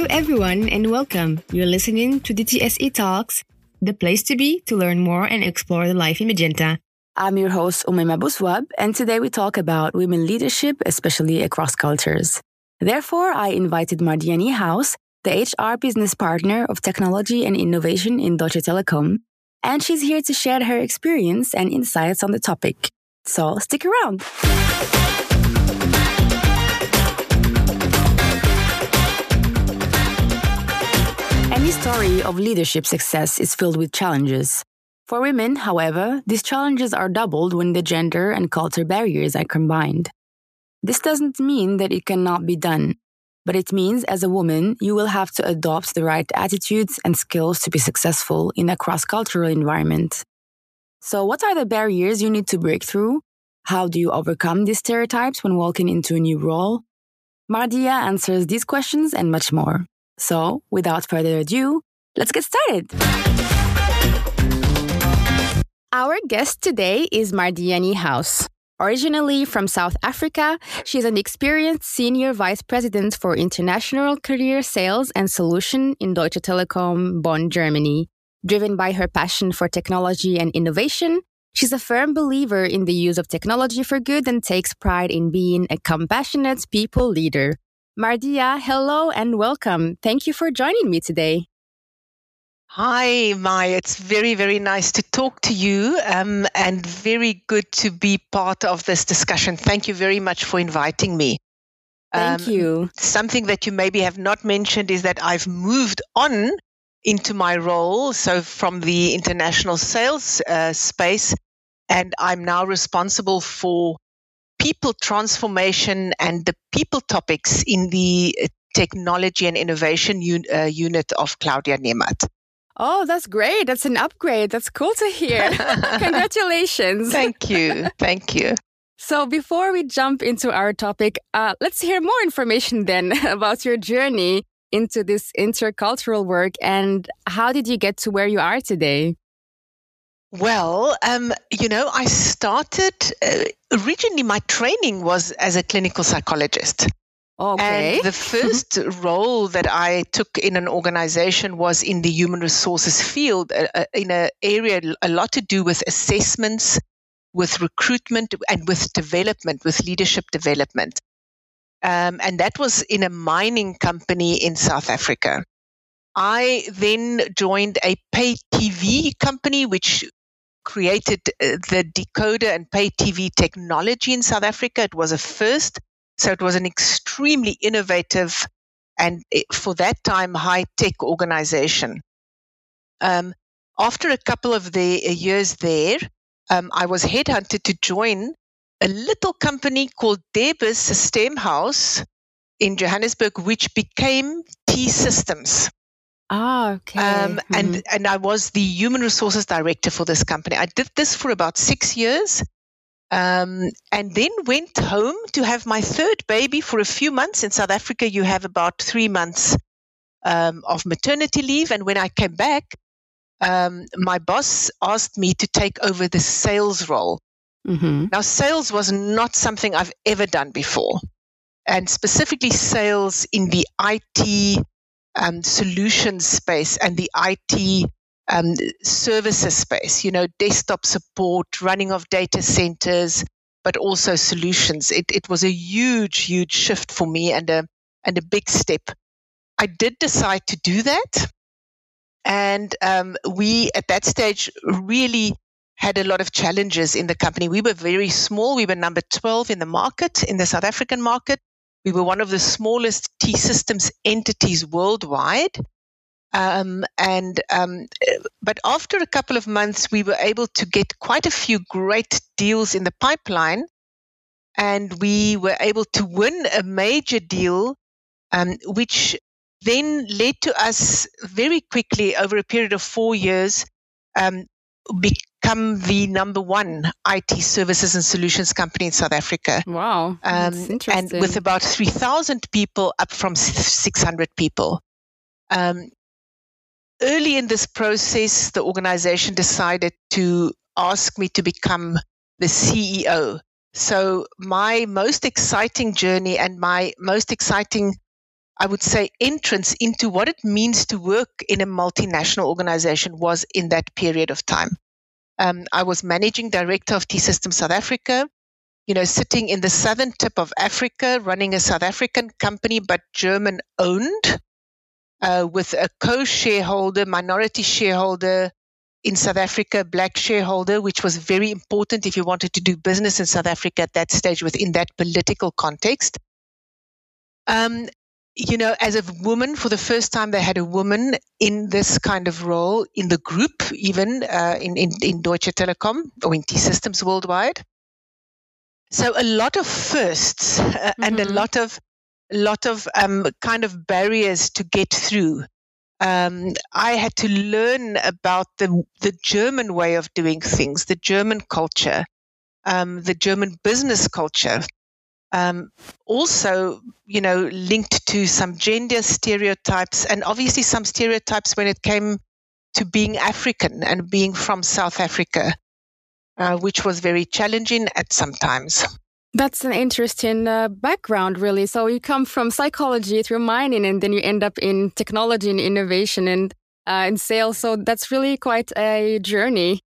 Hello, everyone, and welcome. You're listening to the TSE Talks, the place to be to learn more and explore the life in Magenta. I'm your host, Umayma Buswab, and today we talk about women leadership, especially across cultures. Therefore, I invited Mardia Niehaus, the HR business partner of technology and innovation in Deutsche Telekom, and she's here to share her experience and insights on the topic. So stick around. Any story of leadership success is filled with challenges. For women, however, these challenges are doubled when the gender and culture barriers are combined. This doesn't mean that it cannot be done, but it means as a woman, you will have to adopt the right attitudes and skills to be successful in a cross cultural environment. So, what are the barriers you need to break through? How do you overcome these stereotypes when walking into a new role? Mardia answers these questions and much more. So, without further ado, let's get started. Our guest today is Mardia Niehaus. Originally from South Africa, she's an experienced senior vice president for international carrier sales and solution in Deutsche Telekom Bonn, Germany. Driven by her passion for technology and innovation, she's a firm believer in the use of technology for good and takes pride in being a compassionate people leader. Mardia, hello and welcome. Thank you for joining me today. Hi, Maya. It's very, very nice to talk to you um, and very good to be part of this discussion. Thank you very much for inviting me. Thank um, you. Something that you maybe have not mentioned is that I've moved on into my role. So, from the international sales uh, space, and I'm now responsible for people transformation and the people topics in the technology and innovation un- uh, unit of Claudia Nemat. Oh, that's great. That's an upgrade. That's cool to hear. Congratulations. Thank you. Thank you. So, before we jump into our topic, uh, let's hear more information then about your journey into this intercultural work and how did you get to where you are today? Well, um, you know, I started uh, originally, my training was as a clinical psychologist. Okay. And the first role that I took in an organization was in the human resources field, uh, uh in an area a lot to do with assessments, with recruitment, and with development, with leadership development. Um, and that was in a mining company in South Africa. I then joined a pay TV company, which created uh, the decoder and pay TV technology in South Africa. It was a first. So it was an extremely innovative and eh, for that time high tech organization. Um, after a couple of the uh, years there, um, I was headhunted to join a little company called Debis System House in Johannesburg, which became T Systems. Ah, okay. Um, mm-hmm. And and I was the human resources director for this company. I did this for about six years, um, and then went home to have my third baby for a few months. In South Africa, you have about three months um, of maternity leave, and when I came back, um, my boss asked me to take over the sales role. Mm-hmm. Now, sales was not something I've ever done before, and specifically sales in the IT um, solutions space and the IT um, services space, you know, desktop support, running of data centers, but also solutions. It, it was a huge, huge shift for me and a, and a big step. I did decide to do that. And um, we, at that stage, really had a lot of challenges in the company. We were very small. We were number 12 in the market, in the South African market. We were one of the smallest T Systems entities worldwide. Um, and um, but after a couple of months, we were able to get quite a few great deals in the pipeline, and we were able to win a major deal, um, which then led to us very quickly over a period of four years um, become the number one IT services and solutions company in South Africa. Wow. Um, and with about 3,000 people, up from 600 people. Um, early in this process, the organization decided to ask me to become the CEO. So, my most exciting journey and my most exciting I would say, entrance into what it means to work in a multinational organization was in that period of time. Um, I was managing director of T Systems South Africa, you know, sitting in the southern tip of Africa, running a South African company, but German owned, uh, with a co shareholder, minority shareholder in South Africa, black shareholder, which was very important if you wanted to do business in South Africa at that stage within that political context. Um, you know, as a woman, for the first time, they had a woman in this kind of role in the group, even uh, in, in, in Deutsche Telekom or in T Systems worldwide. So a lot of firsts uh, mm-hmm. and a mm-hmm. lot of lot of um, kind of barriers to get through. Um, I had to learn about the the German way of doing things, the German culture, um, the German business culture, um, also, you know, linked to some gender stereotypes and obviously some stereotypes when it came to being African and being from South Africa, uh, which was very challenging at some times. That's an interesting uh, background, really. So you come from psychology through mining, and then you end up in technology and innovation and uh, in sales. So that's really quite a journey.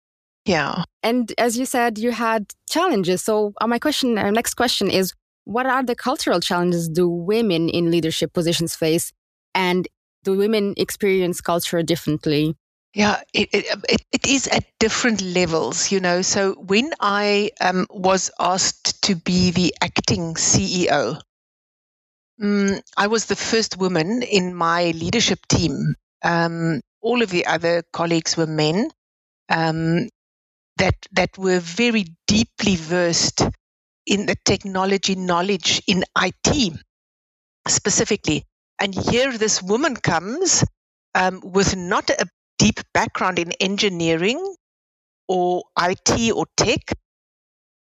Yeah. And as you said, you had challenges. So uh, my question, our uh, next question is, what are the cultural challenges do women in leadership positions face? And do women experience culture differently? Yeah, it, it, it is at different levels, you know. So when I um, was asked to be the acting CEO, um, mm, I was the first woman in my leadership team. Um, all of the other colleagues were men um, that that were very deeply versed in the technology knowledge in IT specifically. And here this woman comes um, with not a deep background in engineering or IT or tech.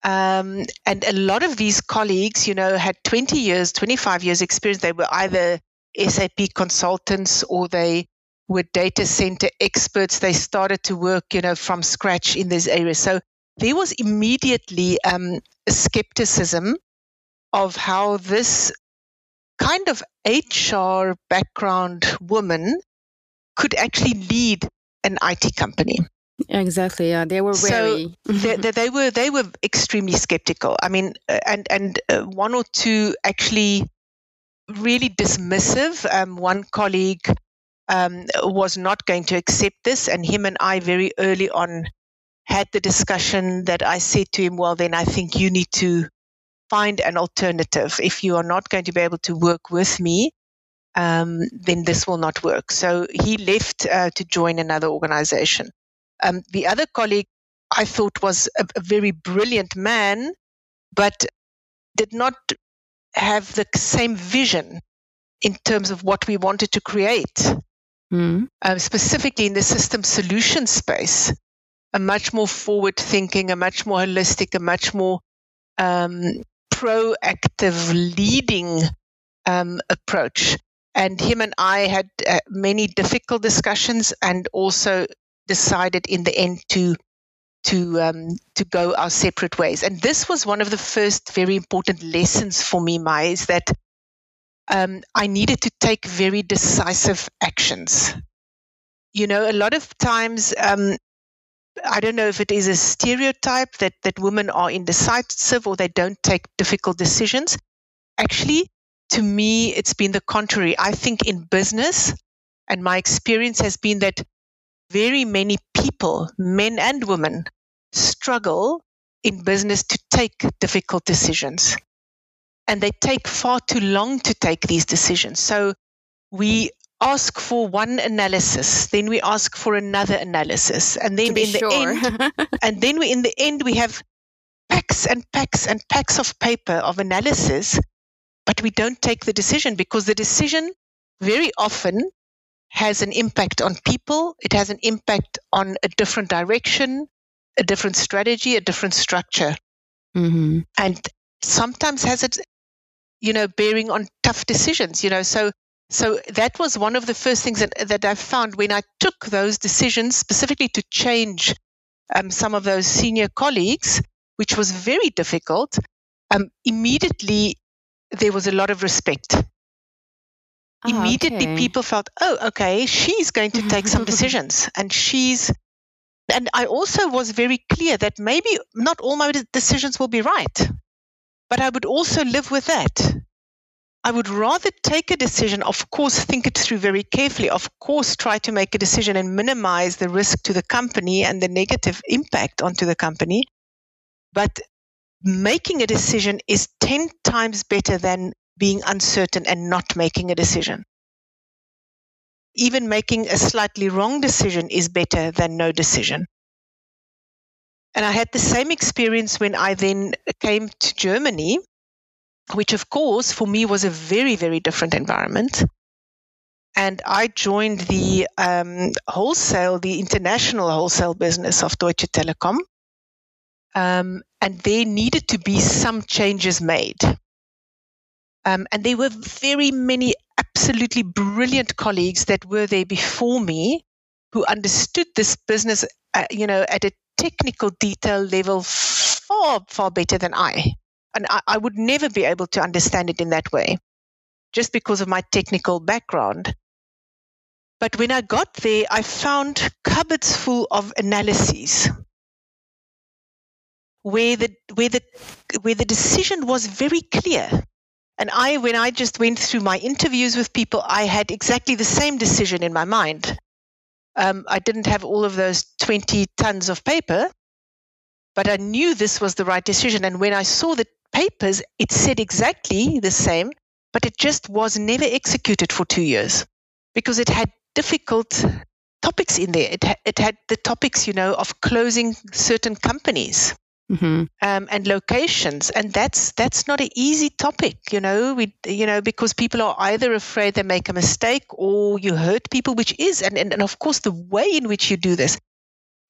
Um, and a lot of these colleagues, you know, had 20 years, 25 years experience. They were either SAP consultants or they were data center experts. They started to work, you know, from scratch in this area. So there was immediately um, a skepticism of how this kind of HR background woman could actually lead an IT company. Exactly. Yeah, they were very. So they, they, they, were they were extremely skeptical. I mean, uh, and and uh, one or two actually really dismissive. Um, one colleague um, was not going to accept this, and him and I very early on had the discussion that I said to him, well, then I think you need to find an alternative. If you are not going to be able to work with me, um, then this will not work. So he left uh, to join another organization. Um, the other colleague I thought was a, a, very brilliant man, but did not have the same vision in terms of what we wanted to create, mm. um, specifically in the system solution space a much more forward thinking, a much more holistic, a much more um, proactive leading um, approach. And him and I had uh, many difficult discussions and also decided in the end to to um, to go our separate ways. And this was one of the first very important lessons for me, Mai, is that um, I needed to take very decisive actions. You know, a lot of times um, I don't know if it is a stereotype that, that women are indecisive or they don't take difficult decisions. Actually, to me, it's been the contrary. I think in business, and my experience has been that very many people, men and women, struggle in business to take difficult decisions. And they take far too long to take these decisions. So we ask for one analysis, then we ask for another analysis, and then in sure. the end, and then we in the end we have packs and packs and packs of paper of analysis, but we don't take the decision because the decision very often has an impact on people. It has an impact on a different direction, a different strategy, a different structure, mm-hmm. and sometimes has it, you know, bearing on tough decisions. You know, so so that was one of the first things that, that I found when I took those decisions, specifically to change um, some of those senior colleagues, which was very difficult. Um, immediately, there was a lot of respect. Ah, immediately okay. people felt, oh, okay, she's going to take some decisions. And she's, and I also was very clear that maybe not all my decisions will be right, but I would also live with that. I would rather take a decision, of course, think it through very carefully, of course, try to make a decision and minimize the risk to the company and the negative impact onto the company. But making a decision is 10 times better than being uncertain and not making a decision. Even making a slightly wrong decision is better than no decision. And I had the same experience when I then came to Germany, which, of course, for me was a very, very different environment. And I joined the um, wholesale, the international wholesale business of Deutsche Telekom. Um, and there needed to be some changes made. Um, and there were very many absolutely brilliant colleagues that were there before me who understood this business, uh, you know, at a technical detail level far, far better than I. And I, I would never be able to understand it in that way just because of my technical background. But when I got there, I found cupboards full of analyses where the where the where the decision was very clear. And I, when I just went through my interviews with people, I had exactly the same decision in my mind. Um, I didn't have all of those 20 tons of paper, but I knew this was the right decision. And when I saw the papers, it said exactly the same, but it just was never executed for two years because it had difficult topics in there. It, ha- it had the topics, you know, of closing certain companies Mm-hmm. Um, and locations, and that's that's not an easy topic, you know. We, you know, because people are either afraid they make a mistake or you hurt people, which is, and, and and of course the way in which you do this.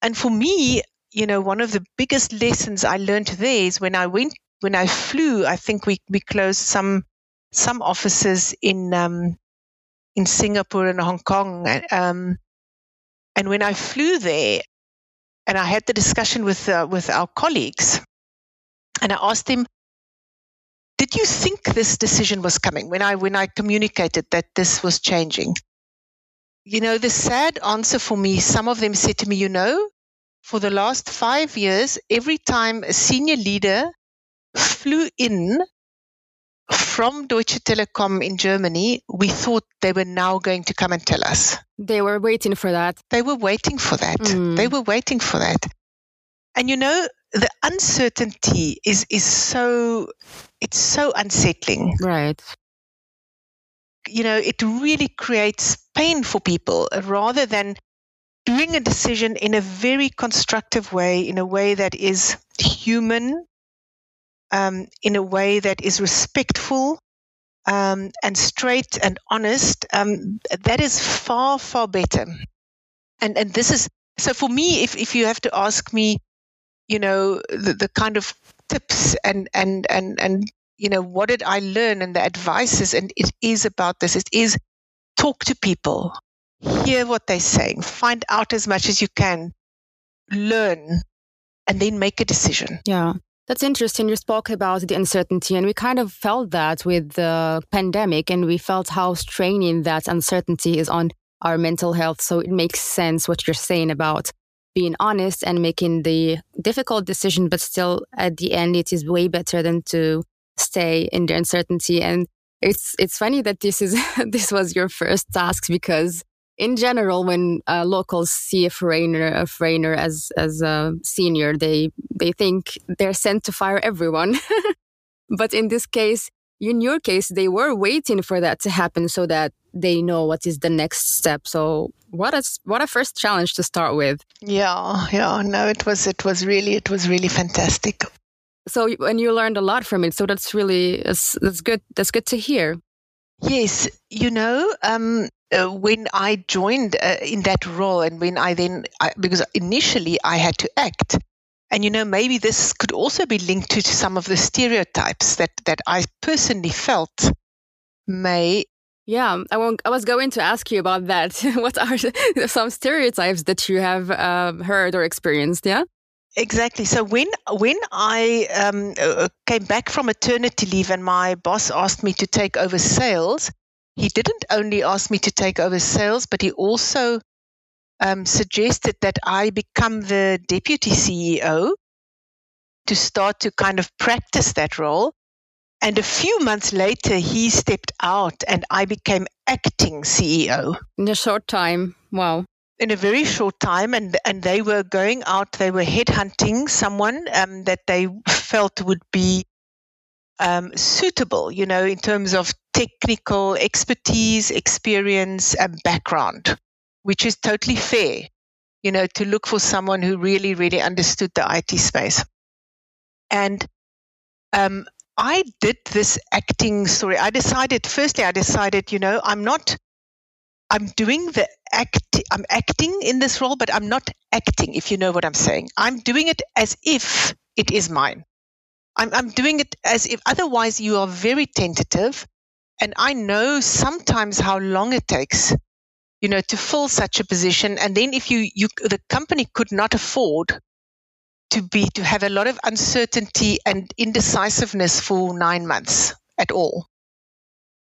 And for me, you know, one of the biggest lessons I learned there is when I went when I flew. I think we we closed some some offices in um, in Singapore and Hong Kong, um, and when I flew there, and I had the discussion with uh, with our colleagues, and I asked him, "Did you think this decision was coming when I when I communicated that this was changing?" You know, the sad answer for me, some of them said to me, "You know, for the last five years, every time a senior leader flew in from Deutsche Telekom in Germany, we thought they were now going to come and tell us. They were waiting for that. They were waiting for that. Mm. They were waiting for that. And you know, the uncertainty is is so it's so unsettling. Right. You know, it really creates pain for people rather than doing a decision in a very constructive way, in a way that is human, um, in a way that is respectful um, and straight and honest, um, that is far, far better. And and this is so for me. If if you have to ask me, you know, the, the kind of tips and and and and you know what did I learn and the advices, and it is about this. It is talk to people, hear what they're saying, find out as much as you can, learn, and then make a decision. Yeah. That's interesting. You spoke about the uncertainty, and we kind of felt that with the pandemic, and we felt how straining that uncertainty is on our mental health. So it makes sense what you're saying about being honest and making the difficult decision, but still at the end, it is way better than to stay in the uncertainty. And it's it's funny that this is this was your first task because in general, when uh, locals see a foreigner, a foreigner as as a senior, they they think they're sent to fire everyone. but in this case, in your case, they were waiting for that to happen so that they know what is the next step. So what a what a first challenge to start with. Yeah, yeah. No, it was it was really it was really fantastic. So and you learned a lot from it. So that's really that's, that's good. That's good to hear. Yes, you know, um, uh, when I joined uh, in that role, and when I then, I, because initially I had to act, and you know, maybe this could also be linked to, to some of the stereotypes that that I personally felt may. Yeah, I, won't, I was going to ask you about that. what are some stereotypes that you have uh, heard or experienced? Yeah. Exactly. So when when I um, uh, came back from maternity leave and my boss asked me to take over sales, he didn't only ask me to take over sales, but he also um, suggested that I become the deputy CEO to start to kind of practice that role. And a few months later, he stepped out and I became acting CEO. In a short time. Wow. In a very short time. And, and they were going out, they were headhunting someone um, that they felt would be um, suitable, you know, in terms of technical expertise, experience, and background, which is totally fair, you know, to look for someone who really, really understood the IT space. And um, I did this acting story. I decided, firstly, I decided, you know, I'm not, I'm doing the act, I'm acting in this role, but I'm not acting, if you know what I'm saying. I'm doing it as if it is mine. I'm, I'm doing it as if otherwise you are very tentative. And I know sometimes how long it takes, you know, to fill such a position. And then if you, you, the company could not afford to be, to have a lot of uncertainty and indecisiveness for nine months at all.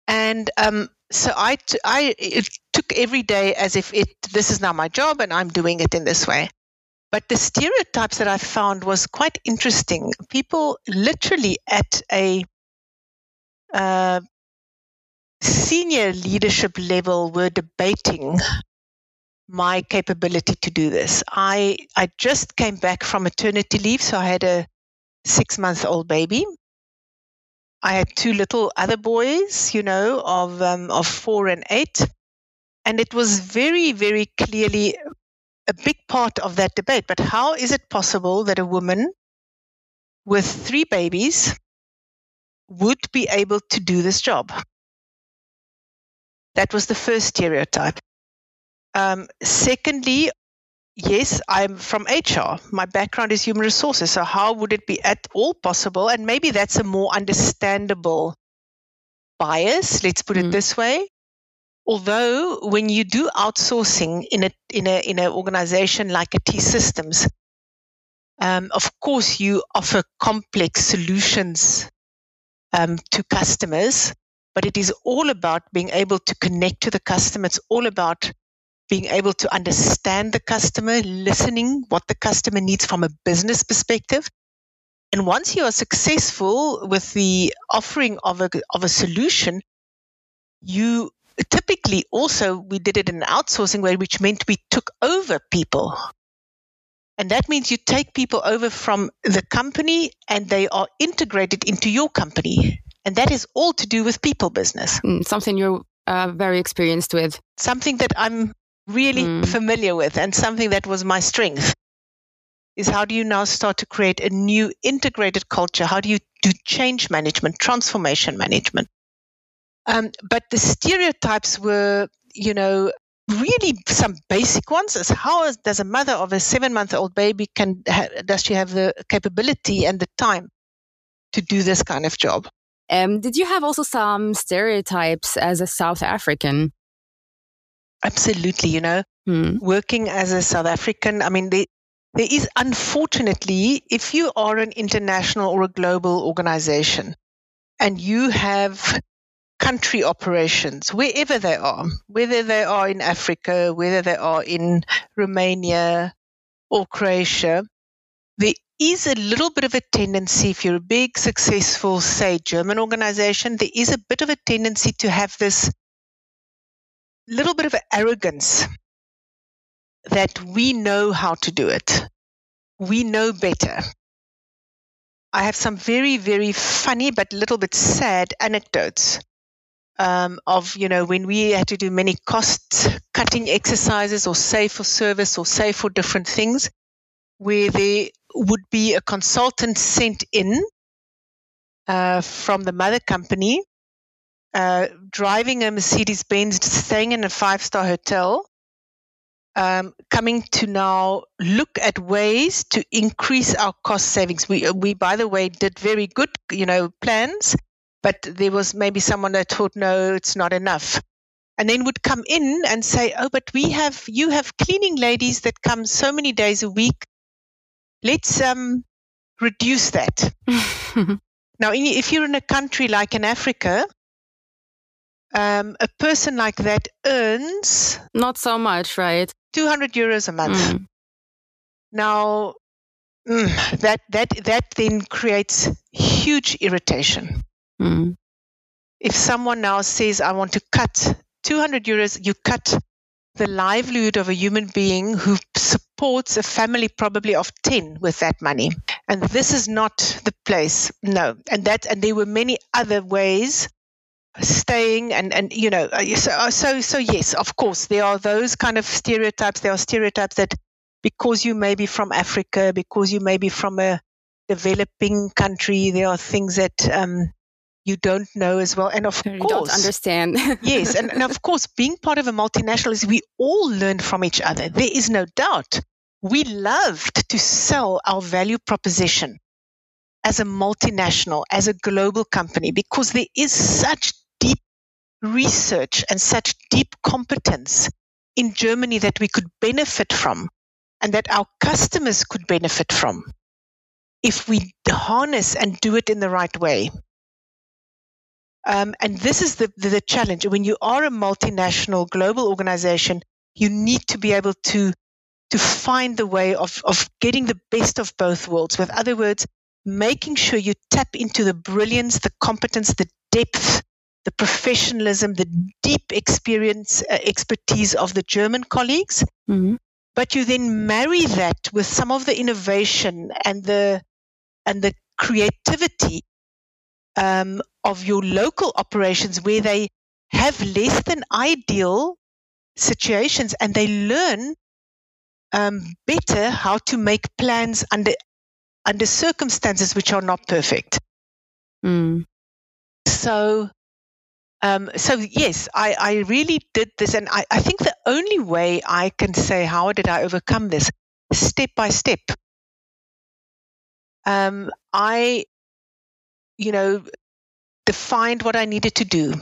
And, um, so I, t- I it took every day as if it this is now my job and I'm doing it in this way. But the stereotypes that I found was quite interesting. People literally at a uh, senior leadership level were debating my capability to do this. I I just came back from maternity leave, so I had a six month old baby. I had two little other boys, you know, of um, of four and eight, and it was very very clearly a big part of that debate. But how is it possible that a woman with three babies would be able to do this job? That was the first stereotype. Um, secondly, yes, I'm from HR. My background is human resources. So, how would it be at all possible? And maybe that's a more understandable bias, let's put it mm. this way, although when you do outsourcing in a in a in an organization like a T Systems, um, of course you offer complex solutions um, to customers, but it is all about being able to connect to the customer. It's all about being able to understand the customer, listening what the customer needs from a business perspective. And once you are successful with the offering of a, of a solution, you typically also we did it in an outsourcing way, which meant we took over people. And that means you take people over from the company and they are integrated into your company. And that is all to do with people business. Mm, something you're uh, very experienced with. Something that I'm really mm. familiar with and something that was my strength is how do you now start to create a new integrated culture? How do you do change management, transformation management? Um, but the stereotypes were, you know, really some basic ones as how does a mother of a seven month old baby can ha, does she have the capability and the time to do this kind of job um, did you have also some stereotypes as a south african absolutely you know hmm. working as a south african i mean there is unfortunately if you are an international or a global organization and you have country operations, wherever they are, whether they are in Africa, whether they are in Romania or Croatia, there is a little bit of a tendency, if you're a big, successful, say, German organization, there is a bit of a tendency to have this little bit of arrogance that we know how to do it. We know better. I have some very, very funny but little bit sad anecdotes um, of, you know, when we had to do many cost cutting exercises or save for service or save for different things, where there would be a consultant sent in uh, from the mother company, uh, driving a Mercedes Benz, staying in a five star hotel, um, coming to now look at ways to increase our cost savings. We, we, by the way, did very good, you know, plans but there was maybe someone that thought, no, it's not enough. And then would come in and say, oh, but we have, you have cleaning ladies that come so many days a week. Let's um, reduce that. now, in, if you're in a country like in Africa, um, a person like that earns not so much, right? 200 euros a month. Mm. Now, mm, that that that then creates huge irritation. Mm. If someone now says, "I want to cut 200 euros," you cut the livelihood of a human being who supports a family probably of 10 with that money. And this is not the place no. And that and there were many other ways staying and and you know uh, so uh, so so yes of course there are those kind of stereotypes. There are stereotypes that because you may be from africa because you may be from a developing country there are things that um, you don't know as well. And of you course, don't understand. yes, and, and of course, being part of a multinational is we all learn from each other. There is no doubt. We loved to sell our value proposition as a multinational, as a global company, because there is such deep research and such deep competence in Germany that we could benefit from and that our customers could benefit from if we harness and do it in the right way. Um, and this is the, the, the challenge. When you are a multinational global organization, you need to be able to to find the way of, of getting the best of both worlds. With other words, making sure you tap into the brilliance, the competence, the depth, the professionalism, the deep experience, uh, expertise of the German colleagues. Mm-hmm. But you then marry that with some of the innovation and the and the creativity um, of your local operations where they have less than ideal situations and they learn um, better how to make plans under under circumstances which are not perfect. Mm. So, um, so yes, I, I really did this, and I, I think the only way I can say how did I overcome this, step by step. Um, I, you know, defined what I needed to do.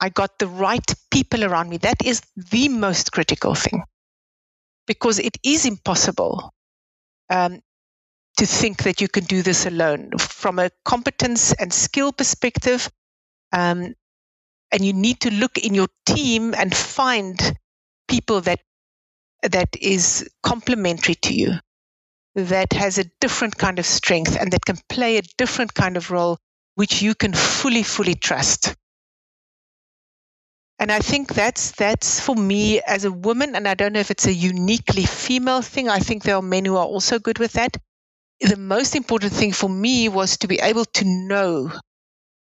I got the right people around me. That is the most critical thing because it is impossible um, to think that you can do this alone from a competence and skill perspective. Um, and you need to look in your team and find people that that is complementary to you, that has a different kind of strength and that can play a different kind of role which you can fully, fully trust. And I think that's that's for me as a woman, and I don't know if it's a uniquely female thing. I think there are men who are also good with that. The most important thing for me was to be able to know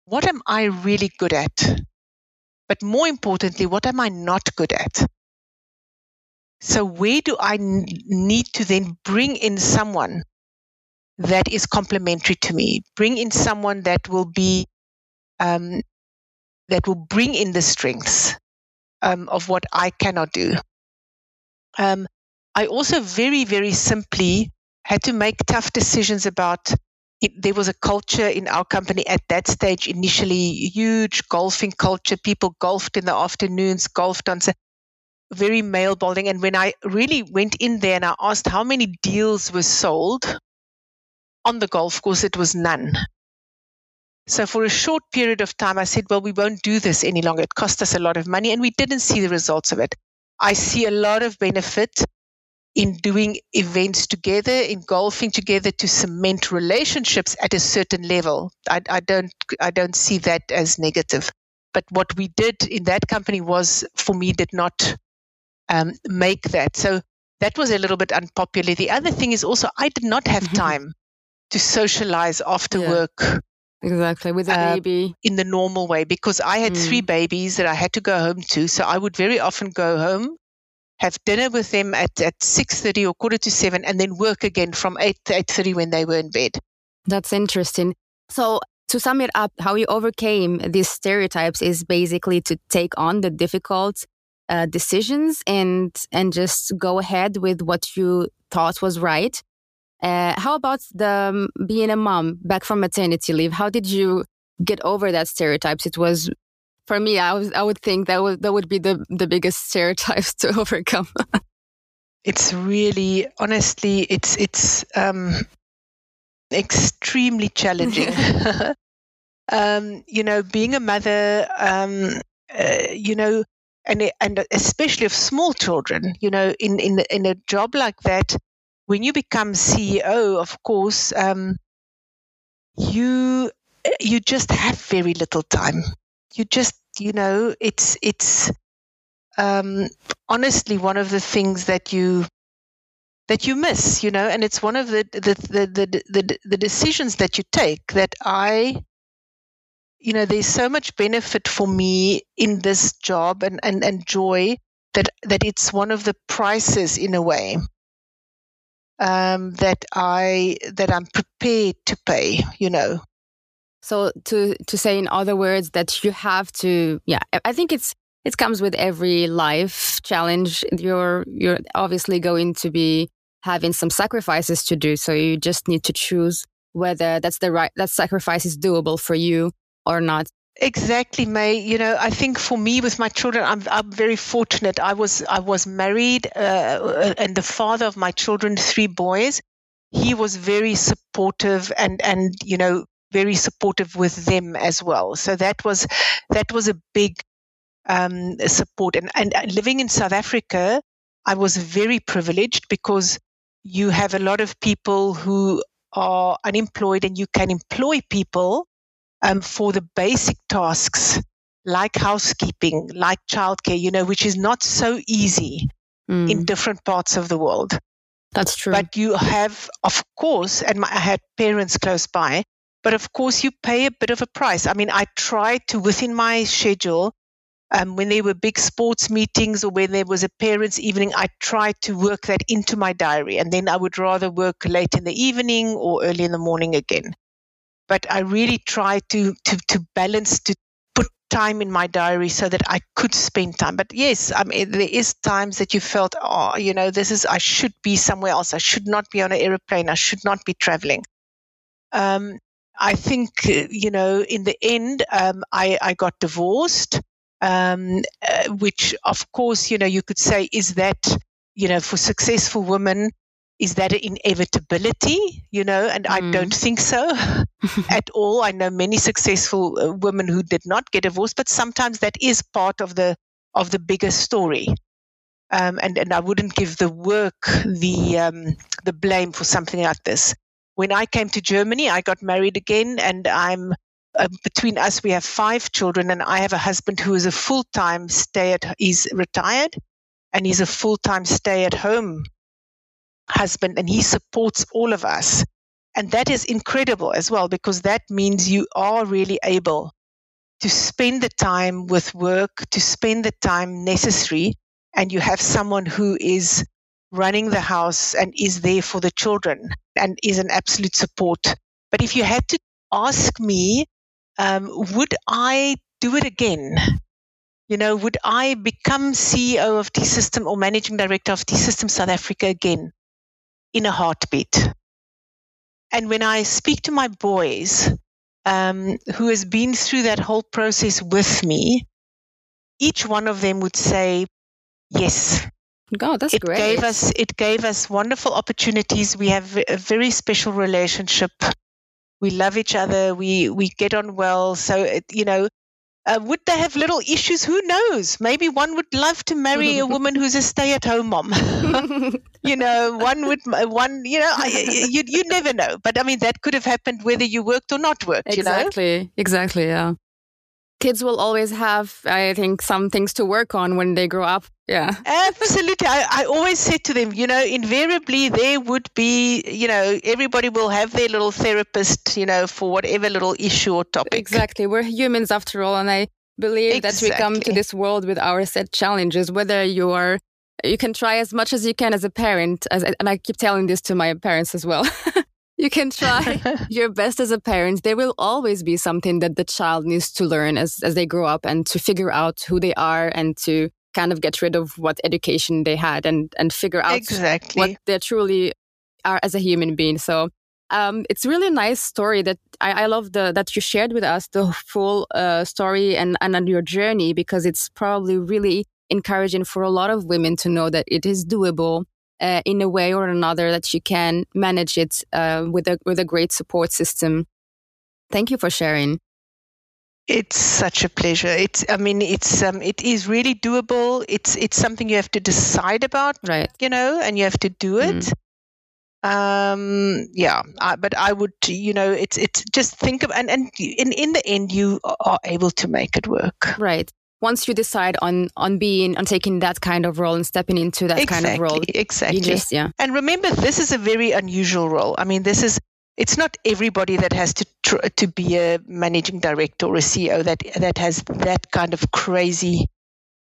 what am I really good at? But more importantly, what am I not good at? So where do I need to then bring in someone that is complementary to me. Bring in someone that will be um, that will bring in the strengths um, of what I cannot do. Um, I also very very simply had to make tough decisions about. It, there was a culture in our company at that stage initially huge golfing culture people golfed in the afternoons golfed on very male balding and when i really went in there and i asked how many deals were sold on the golf course, it was none. So for a short period of time, I said, well, we won't do this any longer. It cost us a lot of money and we didn't see the results of it. I see a lot of benefit in doing events together, in golfing together to cement relationships at a certain level. I, I don't, I don't see that as negative. But what we did in that company was, for me, did not um, make that. So that was a little bit unpopular. The other thing is also I did not have mm-hmm. time to socialize after yeah. work. Exactly, with a uh, baby. In the normal way, because I had mm. three babies that I had to go home to. So I would very often go home, have dinner with them at, at 6.30 or quarter to 7, and then work again from 8 to 8.30 when they were in bed. That's interesting. So to sum it up, how you overcame these stereotypes is basically to take on the difficult uh, decisions and and just go ahead with what you thought was right uh, how about the um, being a mom back from maternity leave? How did you get over that stereotypes? It was for me. I was I would think that would that would be the the biggest stereotypes to overcome. it's really honestly it's it's um, extremely challenging. um, you know, being a mother. Um, uh, you know, and and especially of small children, you know, in in in a job like that, when you become CEO, of course, um, you you just have very little time. You just, you know, it's it's um, honestly one of the things that you that you miss, you know, and it's one of the the the the, the, the decisions that you take that I you know, there's so much benefit for me in this job and, and, and joy that, that it's one of the prices in a way um, that I that I'm prepared to pay, you know. So to to say in other words that you have to, yeah, I think it's it comes with every life challenge. You're you're obviously going to be having some sacrifices to do, so you just need to choose whether that's the right that sacrifice is doable for you or not exactly may you know i think for me with my children i'm, I'm very fortunate. I was i was married uh, and the father of my children three boys he was very supportive and and you know very supportive with them as well. So that was that was a big um, support. And, and living in south africa i was very privileged because you have a lot of people who are unemployed and you can employ people um, for the basic tasks like housekeeping, like childcare, you know, which is not so easy mm. in different parts of the world. That's true. But you have, of course, and my, I had parents close by, but of course you pay a bit of a price. I mean, I tried to, within my schedule, um, when there were big sports meetings or when there was a parents' evening, I tried to work that into my diary. And then I would rather work late in the evening or early in the morning again but I really tried to to to balance to put time in my diary so that I could spend time. But yes, I mean there is times that you felt, oh, you know, this is I should be somewhere else. I should not be on an airplane. I should not be traveling. Um, I think you know, in the end, um, I I got divorced. Um, uh, which of course you know you could say is that you know for successful women is that an inevitability you know and mm. i don't think so at all. I know many successful uh, women who did not get divorced but sometimes that is part of the of the bigger story. Um, and and i wouldn't give the work the um, the blame for something like this. When i came to germany i got married again and i'm uh, between us we have five children and i have a husband who is a full-time stay at he's retired and he's a full-time stay at home husband and he supports all of us. And that is incredible as well, because that means you are really able to spend the time with work, to spend the time necessary, and you have someone who is running the house and is there for the children and is an absolute support. But if you had to ask me, um, would I do it again? You know, would I become CEO of T System or managing director of T System South Africa again? In a heartbeat. And when I speak to my boys, um, who has been through that whole process with me, each one of them would say, "Yes." God, that's it great. Gave us, it gave us wonderful opportunities. We have a very special relationship. We love each other. We we get on well. So it, you know, uh, would they have little issues? Who knows? Maybe one would love to marry a woman who's a stay-at-home mom. you know, one would one. You know, I, you you never know. But I mean, that could have happened whether you worked or not worked. Exactly. You know? Exactly. Yeah. Kids will always have, I think, some things to work on when they grow up. Yeah. Absolutely. I, I always said to them, you know, invariably there would be, you know, everybody will have their little therapist, you know, for whatever little issue or topic. Exactly. We're humans after all. And I believe exactly. that we come to this world with our set challenges, whether you are you can try as much as you can as a parent as, and i keep telling this to my parents as well you can try your best as a parent. There will always be something that the child needs to learn as, as they grow up and to figure out who they are and to kind of get rid of what education they had and, and figure out exactly. what they truly are as a human being. So um, it's really a nice story that I, I love the, that you shared with us the full uh, story and, and your journey because it's probably really encouraging for a lot of women to know that it is doable uh, in a way or another that you can manage it uh, with a with a great support system. Thank you for sharing. It's such a pleasure. It's, I mean, it's, um, it is really doable. It's, it's something you have to decide about, right? You know, and you have to do it. Mm. Um, yeah, I, but I would, you know, it's, it's just think of, and, and in, in the end, you are able to make it work. Right once you decide on on being on taking that kind of role and stepping into that exactly, kind of role exactly just, yeah and remember this is a very unusual role i mean this is it's not everybody that has to tr- to be a managing director or a ceo that that has that kind of crazy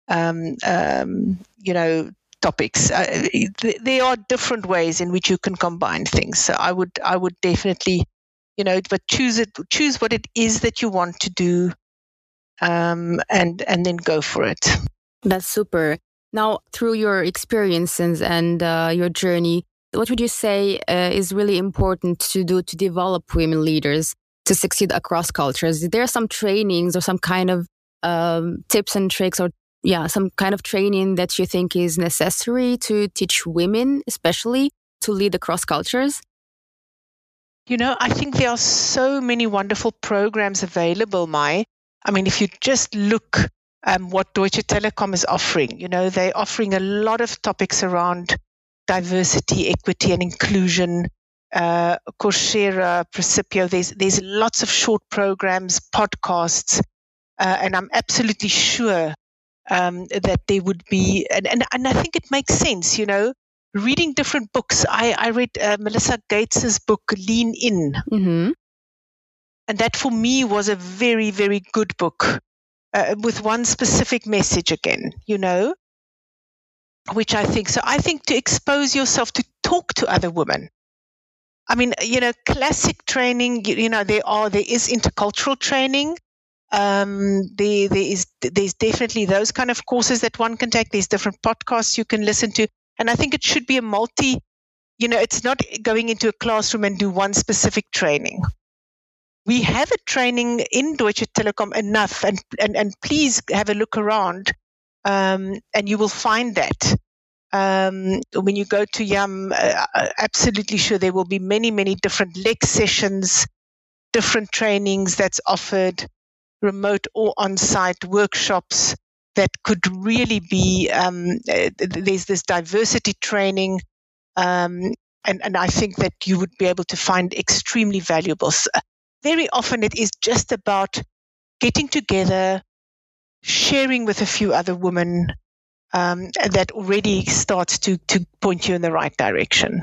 um, um, you know topics uh, th- there are different ways in which you can combine things so i would i would definitely you know but choose it choose what it is that you want to do um, and and then go for it. That's super. Now, through your experiences and uh, your journey, what would you say uh, is really important to do to develop women leaders to succeed across cultures? Is there some trainings or some kind of um, tips and tricks or yeah, some kind of training that you think is necessary to teach women, especially to lead across cultures? You know, I think there are so many wonderful programs available, Mai. I mean, if you just look um, what Deutsche Telekom is offering, you know, they're offering a lot of topics around diversity, equity, and inclusion. Uh, Coursera, Percipio, there's there's lots of short programs, podcasts, uh, and I'm absolutely sure um, that there would be, and, and, and I think it makes sense, you know, reading different books. I, I read uh, Melinda Gates's book, Lean In. Mm-hmm. And that for me was a very, very good book uh, with one specific message again, you know, which I think. So I think to expose yourself to talk to other women. I mean, you know, classic training, you, you know, there are, there is intercultural training. Um, there, there is, there's definitely those kind of courses that one can take. There's different podcasts you can listen to. And I think it should be a multi, you know, it's not going into a classroom and do one specific training we have a training in Deutsche Telekom enough, and, and, and please have a look around, um, and you will find that. Um, when you go to YUM, uh, uh, absolutely sure there will be many, many different Lex sessions, different trainings that's offered, remote or on site workshops that could really be, um, uh, there's this diversity training. Um, and, and I think that you would be able to find extremely valuable very often it is just about getting together, sharing with a few other women, um, that already starts to, to point you in the right direction.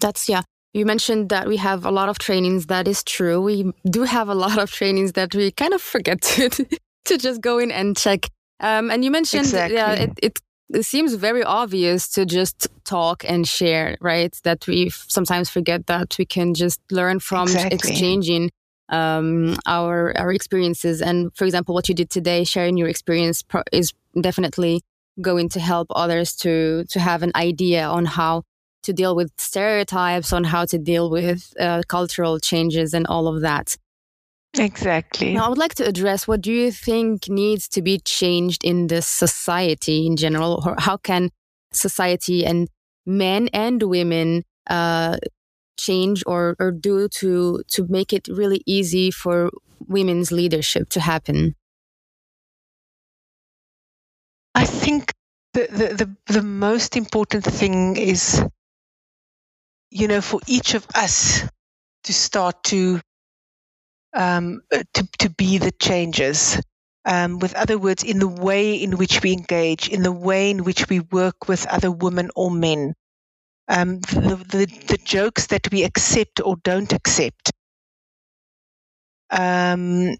That's, yeah. You mentioned that we have a lot of trainings. That is true. We do have a lot of trainings that we kind of forget to, to just go in and check. Um, and you mentioned, exactly. yeah, it, it, it seems very obvious to just talk and share, right? That we sometimes forget that we can just learn from exactly. exchanging um, our our experiences. And for example, what you did today, sharing your experience, is definitely going to help others to to have an idea on how to deal with stereotypes, on how to deal with uh, cultural changes, and all of that. Exactly. Now, I would like to address what do you think needs to be changed in the society in general, or how can society and men and women uh, change or, or do to to make it really easy for women's leadership to happen? I think the, the, the, the most important thing is, you know, for each of us to start to um, to to be the changes. Um, with other words, in the way in which we engage, in the way in which we work with other women or men, um, the, the, the, jokes that we accept or don't accept. Um,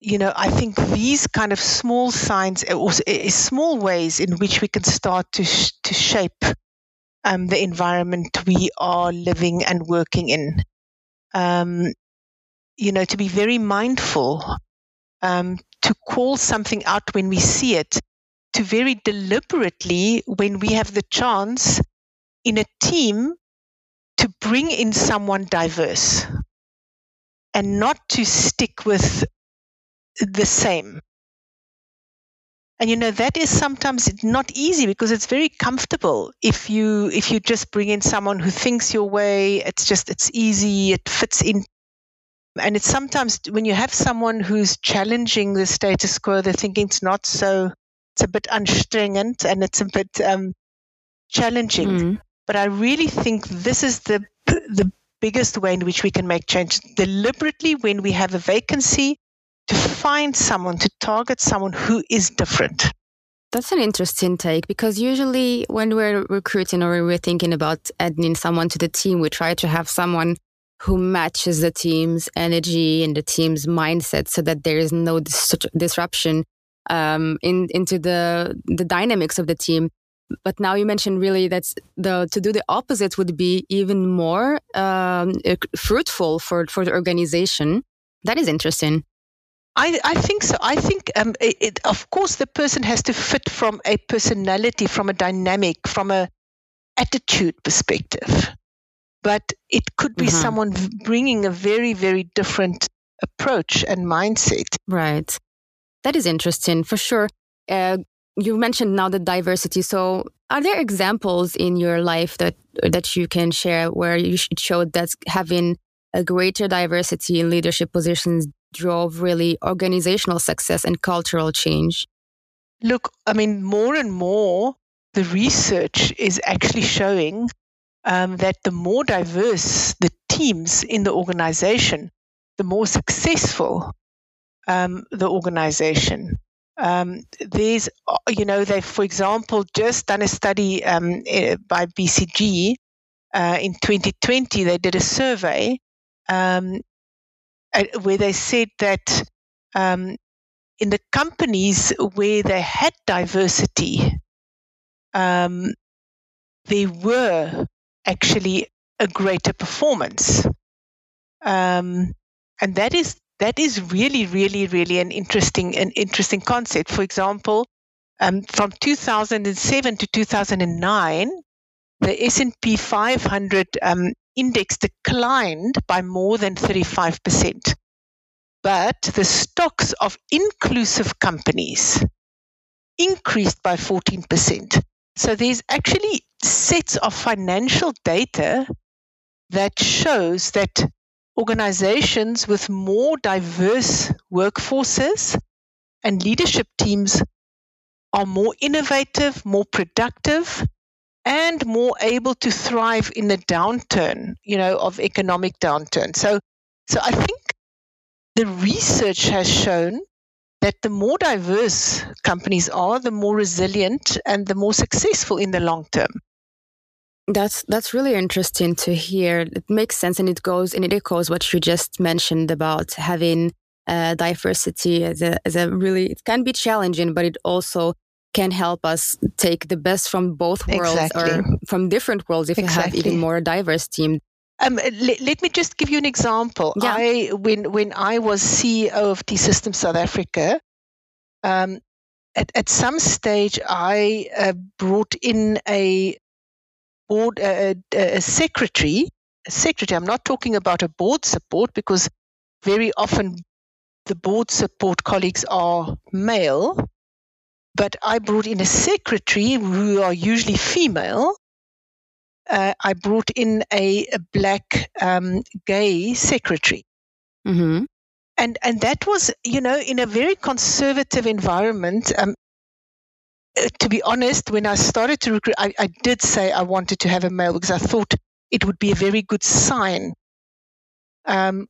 you know, I think these kind of small signs, or small ways in which we can start to sh- to shape um, the environment we are living and working in. Um, you know, to be very mindful, um, to call something out when we see it, to very deliberately, when we have the chance, in a team, to bring in someone diverse and not to stick with the same. And you know that is sometimes not easy because it's very comfortable if you if you just bring in someone who thinks your way. It's just it's easy. It fits in And it's sometimes when you have someone who's challenging the status quo, they're thinking it's not so, it's a bit anstrengend and it's a bit um, challenging. Mm. But I really think this is the the biggest way in which we can make change. Deliberately, when we have a vacancy, to find someone, to target someone who is different. That's an interesting take because usually when we're recruiting or we're thinking about adding someone to the team, we try to have someone who matches the team's energy and the team's mindset so that there is no dis- disruption um, in, into the, the dynamics of the team. But now you mentioned really that the to do the opposite would be even more um, fruitful for, for the organization. That is interesting. I, I think so. I think, um, it, it, of course, the person has to fit from a personality, from a dynamic, from a attitude perspective. But it could be mm-hmm. someone bringing a very, very different approach and mindset. Right. That is interesting for sure. Uh, you mentioned now the diversity. So, are there examples in your life that that you can share where you showed that having a greater diversity in leadership positions drove really organizational success and cultural change? Look, I mean, more and more the research is actually showing um, that the more diverse the teams in the organization, the more successful um, the organization. Um, there's, uh, you know, they've, for example, just done a study um, eh, by BCG uh, in 2020. They did a survey um, uh, where they said that um, in the companies where they had diversity, um, there were actually a greater performance. Um, and that is that is really, really, really an interesting an interesting concept. For example, um, from 2007 to 2009, the S&P 500 um, index declined by more than 35%. But the stocks of inclusive companies increased by 14%. So there's actually sets of financial data that shows that organizations with more diverse workforces and leadership teams are more innovative, more productive, and more able to thrive in the downturn, you know, of economic downturn. So, so I think the research has shown that the more diverse companies are, the more resilient and the more successful in the long term. That's that's really interesting to hear. It makes sense, and it goes and it echoes what you just mentioned about having uh, diversity as a as a really. It can be challenging, but it also can help us take the best from both worlds exactly. or from different worlds if exactly. you have even more diverse team. Um, let, let, me just give you an example. Yeah. I when when I was CEO of T Systems South Africa, um, at, at some stage I uh, brought in a board uh, a, a secretary. A secretary. I'm not talking about a board support because very often the board support colleagues are male but I brought in a secretary who are usually female. Uh, I brought in a, a black um, gay secretary. Mm-hmm. And, and that was, you know, in a very conservative environment. Um, uh, to be honest, when I started to recruit, I, I did say I wanted to have a male because I thought it would be a very good sign um,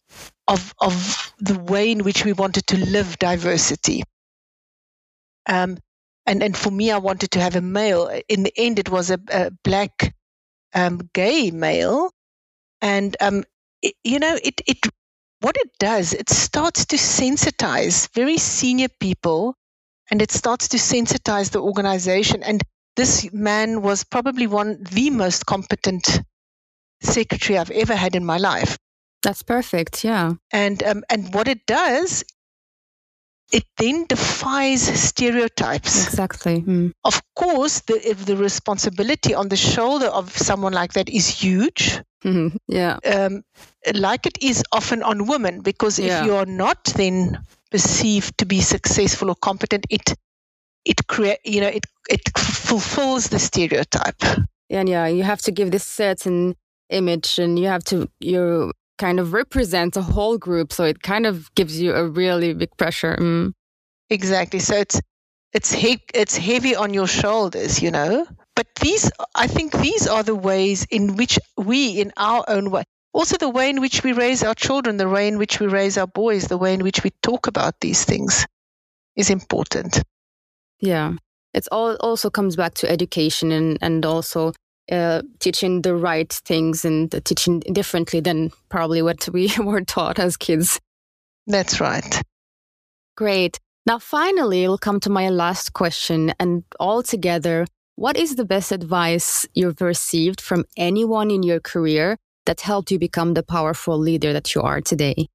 of of the way in which we wanted to live diversity. Um, and and for me, I wanted to have a male. In the end, it was a, a black um, gay male, and um, it, you know, it it what it does, it starts to sensitize very senior people, and it starts to sensitize the organization. And this man was probably one the most competent secretary I've ever had in my life. That's perfect. Yeah. And um, and what it does it then defies stereotypes. Exactly. Mm. Of course, the, if the responsibility on the shoulder of someone like that is huge. Mm-hmm. Yeah. Um, like it is often on women, because if yeah. you are not then perceived to be successful or competent, it it create you know it it fulfills the stereotype. And yeah, you have to give this certain image, and you have to you kind of represents a whole group. So it kind of gives you a really big pressure. Mm. Exactly. So it's it's he- it's heavy on your shoulders, you know. But these, I think, these are the ways in which we, in our own way, also the way in which we raise our children, the way in which we raise our boys, the way in which we talk about these things, is important. Yeah, it all also comes back to education and and also uh, teaching the right things and teaching differently than probably what we were taught as kids. That's right. Great. Now, finally, we'll come to my last question. And altogether, what is the best advice you've received from anyone in your career that helped you become the powerful leader that you are today?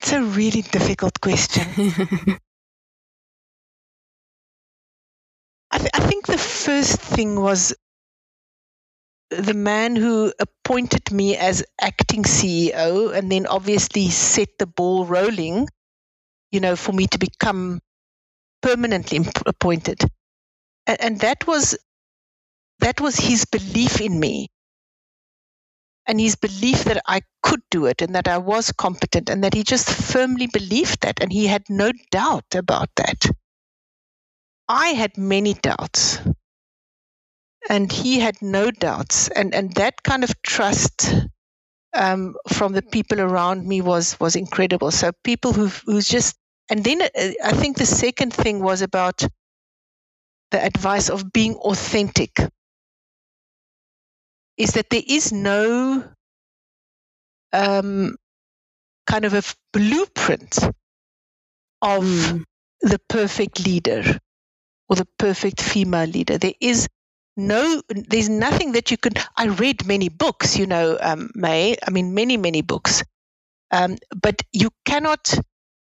It's a really difficult question. I, th- I think the first thing was the man who appointed me as acting CEO and then obviously set the ball rolling, you know, for me to become permanently appointed. And, and that was that was his belief in me. And his belief that I could do it and that I was competent and that he just firmly believed that and he had no doubt about that. I had many doubts, and he had no doubts, and and that kind of trust um, from the people around me was was incredible. So people who who's just and then uh, I think the second thing was about the advice of being authentic. Is that there is no um, kind of a blueprint of mm. the perfect leader or the perfect female leader. There is no, there's nothing that you can. I read many books, you know, um, Mai. I mean, many, many books. Um, but you cannot,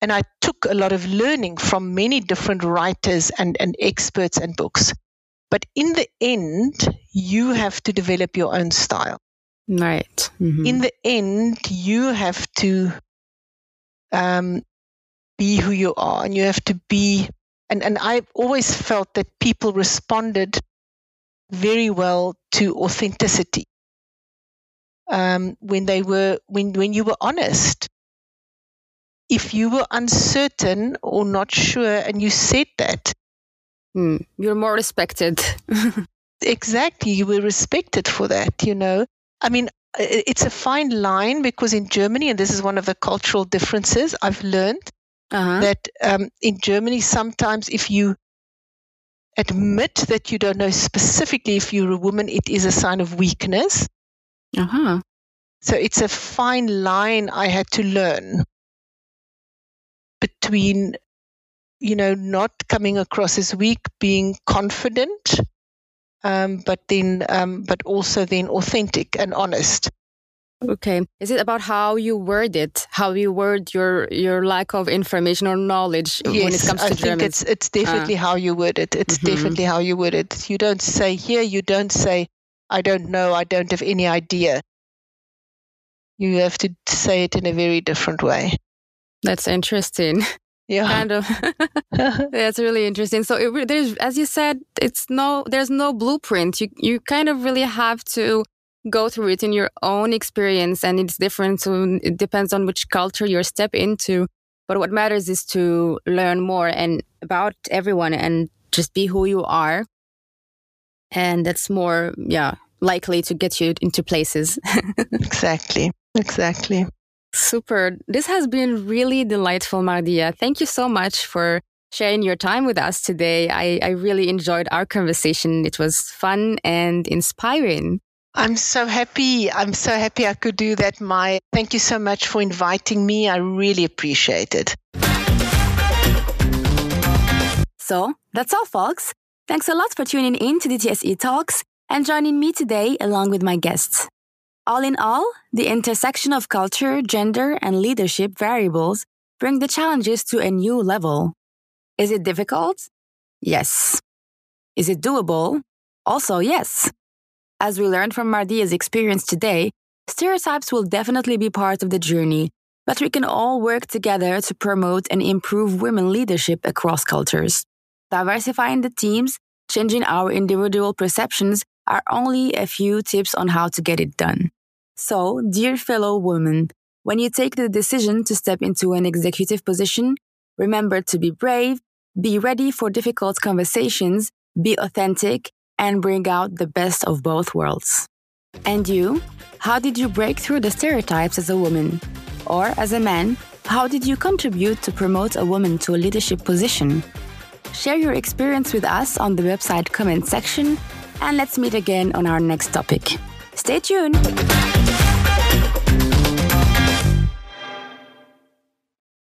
and I took a lot of learning from many different writers and, and experts and books. But in the end, you have to develop your own style. Right. Mm-hmm. In the end, you have to um, be who you are and you have to be and and I've always felt that people responded very well to authenticity um, when they were when when you were honest. If you were uncertain or not sure, and you said that, mm, you're more respected. exactly, you were respected for that. You know, I mean, it's a fine line because in Germany, and this is one of the cultural differences I've learned uh-huh. that um, in Germany, sometimes if you admit that you don't know specifically if you're a woman, it is a sign of weakness. Uh-huh. So it's a fine line I had to learn between, you know, not coming across as weak, being confident, um, but then, um, but also then authentic and honest. Okay. Is it about how you word it, how you word your your lack of information or knowledge yes, when it comes to I German? think it's it's definitely uh. how you word it. It's mm-hmm. definitely how you word it. You don't say here. You don't say I don't know. I don't have any idea. You have to say it in a very different way. That's interesting. Yeah, kind of. That's really interesting. So it, there's, as you said, it's no, there's no blueprint. You you kind of really have to go through it in your own experience and it's different so it depends on which culture you step into but what matters is to learn more and about everyone and just be who you are and that's more yeah likely to get you into places exactly exactly super this has been really delightful mardia thank you so much for sharing your time with us today I, I really enjoyed our conversation it was fun and inspiring I'm so happy. I'm so happy I could do that, Mai. Thank you so much for inviting me. I really appreciate it. So that's all, folks. Thanks a lot for tuning in to the TSE Talks and joining me today along with my guests. All in all, the intersection of culture, gender, and leadership variables bring the challenges to a new level. Is it difficult? Yes. Is it doable? Also, yes. As we learned from Mardia's experience today, stereotypes will definitely be part of the journey, but we can all work together to promote and improve women leadership across cultures. Diversifying the teams, changing our individual perceptions are only a few tips on how to get it done. So, dear fellow women, when you take the decision to step into an executive position, remember to be brave, be ready for difficult conversations, be authentic, and bring out the best of both worlds. And you? How did you break through the stereotypes as a woman? Or as a man, how did you contribute to promote a woman to a leadership position? Share your experience with us on the website comment section, and let's meet again on our next topic. Stay tuned.